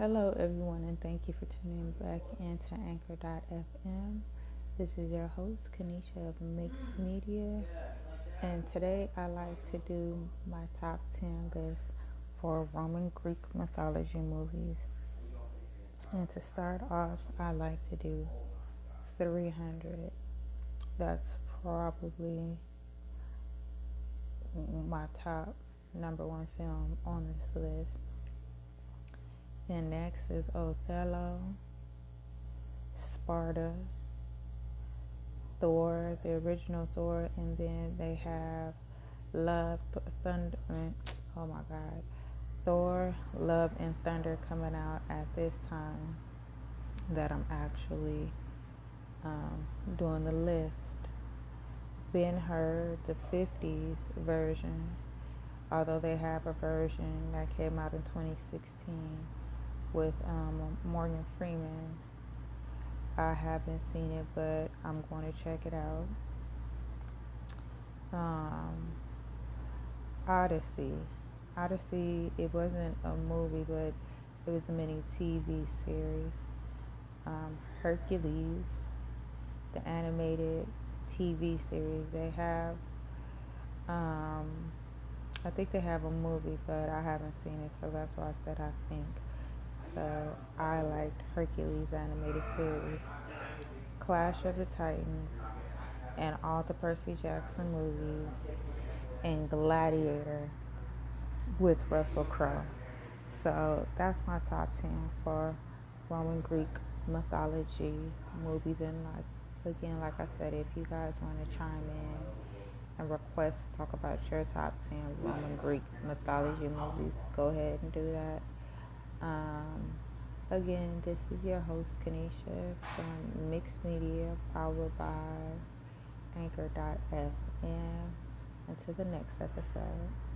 Hello, everyone, and thank you for tuning back into Anchor.fm. This is your host, Kanisha of Mixed Media, and today I like to do my top 10 list for Roman Greek mythology movies. And to start off, I like to do 300. That's probably my top number one film on this list. And next is Othello, Sparta, Thor, the original Thor, and then they have Love, Thunder. Oh my God, Thor, Love, and Thunder coming out at this time that I'm actually um, doing the list. Ben Hur, the 50s version, although they have a version that came out in 2016 with um, Morgan Freeman. I haven't seen it, but I'm going to check it out. Um, Odyssey. Odyssey, it wasn't a movie, but it was a mini TV series. Um, Hercules, the animated TV series. They have, um, I think they have a movie, but I haven't seen it, so that's why I said I think. So I liked Hercules animated series, Clash of the Titans, and all the Percy Jackson movies, and Gladiator with Russell Crowe. So that's my top 10 for Roman Greek mythology movies. And like again, like I said, if you guys want to chime in and request to talk about your top 10 Roman Greek mythology movies, go ahead and do that. Um, again, this is your host, Kanisha from Mixed Media, powered by Anchor.fm. Until the next episode.